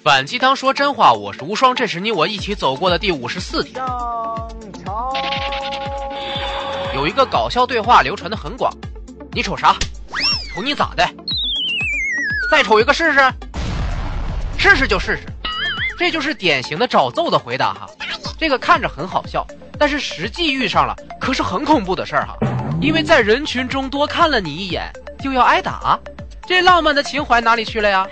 反鸡汤说真话，我是无双，这是你我一起走过的第五十四天。有一个搞笑对话流传的很广，你瞅啥？瞅你咋的？再瞅一个试试？试试就试试，这就是典型的找揍的回答哈。这个看着很好笑，但是实际遇上了可是很恐怖的事儿哈。因为在人群中多看了你一眼就要挨打，这浪漫的情怀哪里去了呀？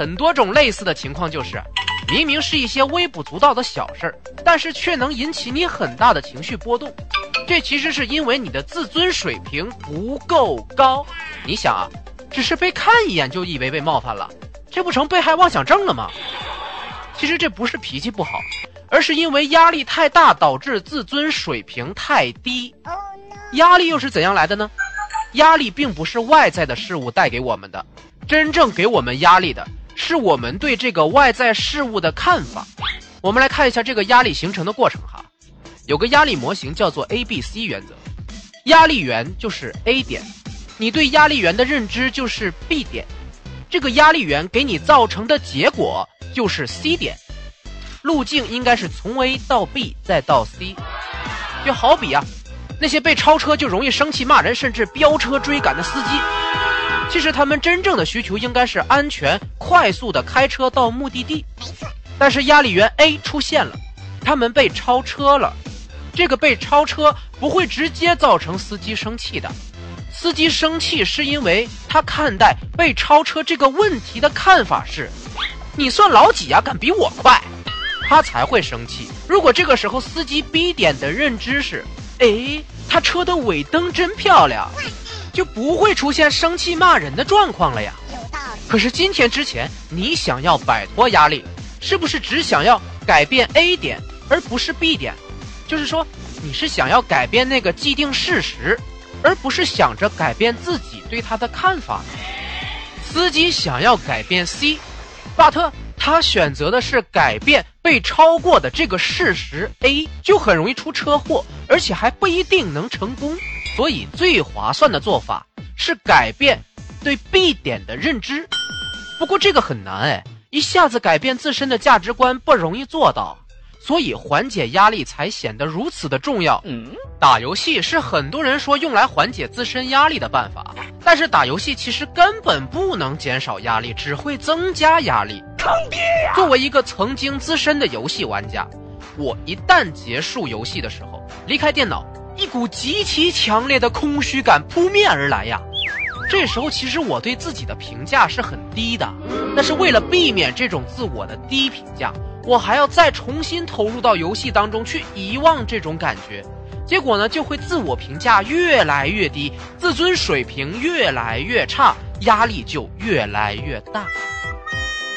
很多种类似的情况就是，明明是一些微不足道的小事儿，但是却能引起你很大的情绪波动。这其实是因为你的自尊水平不够高。你想啊，只是被看一眼就以为被冒犯了，这不成被害妄想症了吗？其实这不是脾气不好，而是因为压力太大导致自尊水平太低。压力又是怎样来的呢？压力并不是外在的事物带给我们的，真正给我们压力的。是我们对这个外在事物的看法。我们来看一下这个压力形成的过程哈。有个压力模型叫做 A B C 原则，压力源就是 A 点，你对压力源的认知就是 B 点，这个压力源给你造成的结果就是 C 点。路径应该是从 A 到 B 再到 C。就好比啊，那些被超车就容易生气骂人，甚至飙车追赶的司机。其实他们真正的需求应该是安全、快速的开车到目的地。没错，但是压力源 A 出现了，他们被超车了。这个被超车不会直接造成司机生气的，司机生气是因为他看待被超车这个问题的看法是：你算老几呀，敢比我快？他才会生气。如果这个时候司机 B 点的认知是：哎，他车的尾灯真漂亮。就不会出现生气骂人的状况了呀。有道理可是今天之前，你想要摆脱压力，是不是只想要改变 A 点，而不是 B 点？就是说，你是想要改变那个既定事实，而不是想着改变自己对他的看法。司机想要改变 C，巴特他选择的是改变被超过的这个事实 A，就很容易出车祸，而且还不一定能成功。所以最划算的做法是改变对 B 点的认知，不过这个很难哎，一下子改变自身的价值观不容易做到，所以缓解压力才显得如此的重要。嗯，打游戏是很多人说用来缓解自身压力的办法，但是打游戏其实根本不能减少压力，只会增加压力。坑爹呀！作为一个曾经资深的游戏玩家，我一旦结束游戏的时候，离开电脑。一股极其强烈的空虚感扑面而来呀！这时候其实我对自己的评价是很低的，但是为了避免这种自我的低评价，我还要再重新投入到游戏当中去遗忘这种感觉，结果呢就会自我评价越来越低，自尊水平越来越差，压力就越来越大。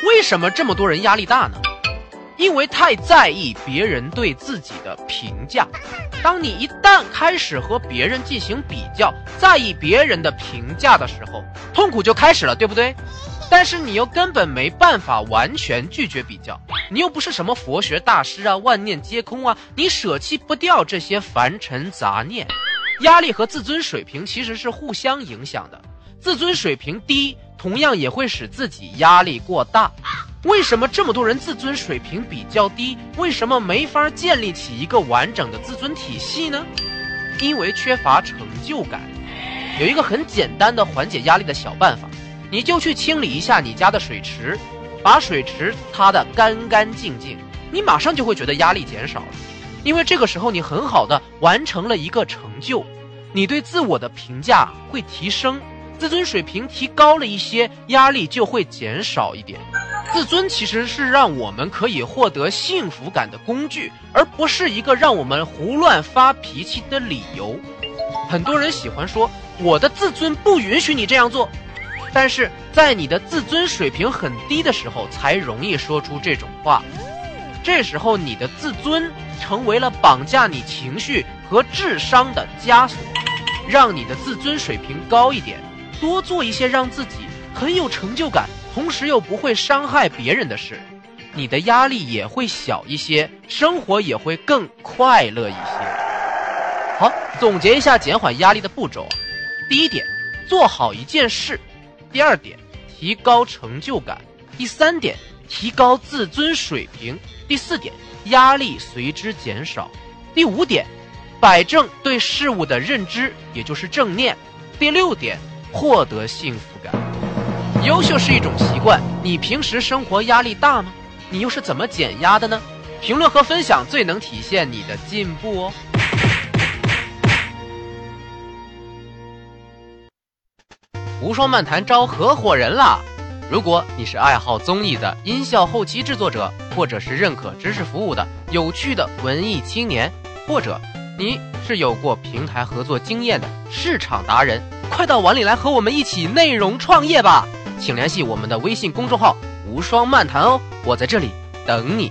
为什么这么多人压力大呢？因为太在意别人对自己的评价。当你一旦开始和别人进行比较，在意别人的评价的时候，痛苦就开始了，对不对？但是你又根本没办法完全拒绝比较，你又不是什么佛学大师啊，万念皆空啊，你舍弃不掉这些凡尘杂念。压力和自尊水平其实是互相影响的，自尊水平低，同样也会使自己压力过大。为什么这么多人自尊水平比较低？为什么没法建立起一个完整的自尊体系呢？因为缺乏成就感。有一个很简单的缓解压力的小办法，你就去清理一下你家的水池，把水池擦得干干净净，你马上就会觉得压力减少了。因为这个时候你很好的完成了一个成就，你对自我的评价会提升，自尊水平提高了一些，压力就会减少一点。自尊其实是让我们可以获得幸福感的工具，而不是一个让我们胡乱发脾气的理由。很多人喜欢说我的自尊不允许你这样做，但是在你的自尊水平很低的时候才容易说出这种话。这时候你的自尊成为了绑架你情绪和智商的枷锁。让你的自尊水平高一点，多做一些让自己很有成就感。同时又不会伤害别人的事，你的压力也会小一些，生活也会更快乐一些。好，总结一下减缓压力的步骤：第一点，做好一件事；第二点，提高成就感；第三点，提高自尊水平；第四点，压力随之减少；第五点，摆正对事物的认知，也就是正念；第六点，获得幸福。优秀是一种习惯，你平时生活压力大吗？你又是怎么减压的呢？评论和分享最能体现你的进步哦。无双漫谈招合伙人啦！如果你是爱好综艺的音效后期制作者，或者是认可知识服务的有趣的文艺青年，或者你是有过平台合作经验的市场达人，快到碗里来和我们一起内容创业吧！请联系我们的微信公众号“无双漫谈”哦，我在这里等你。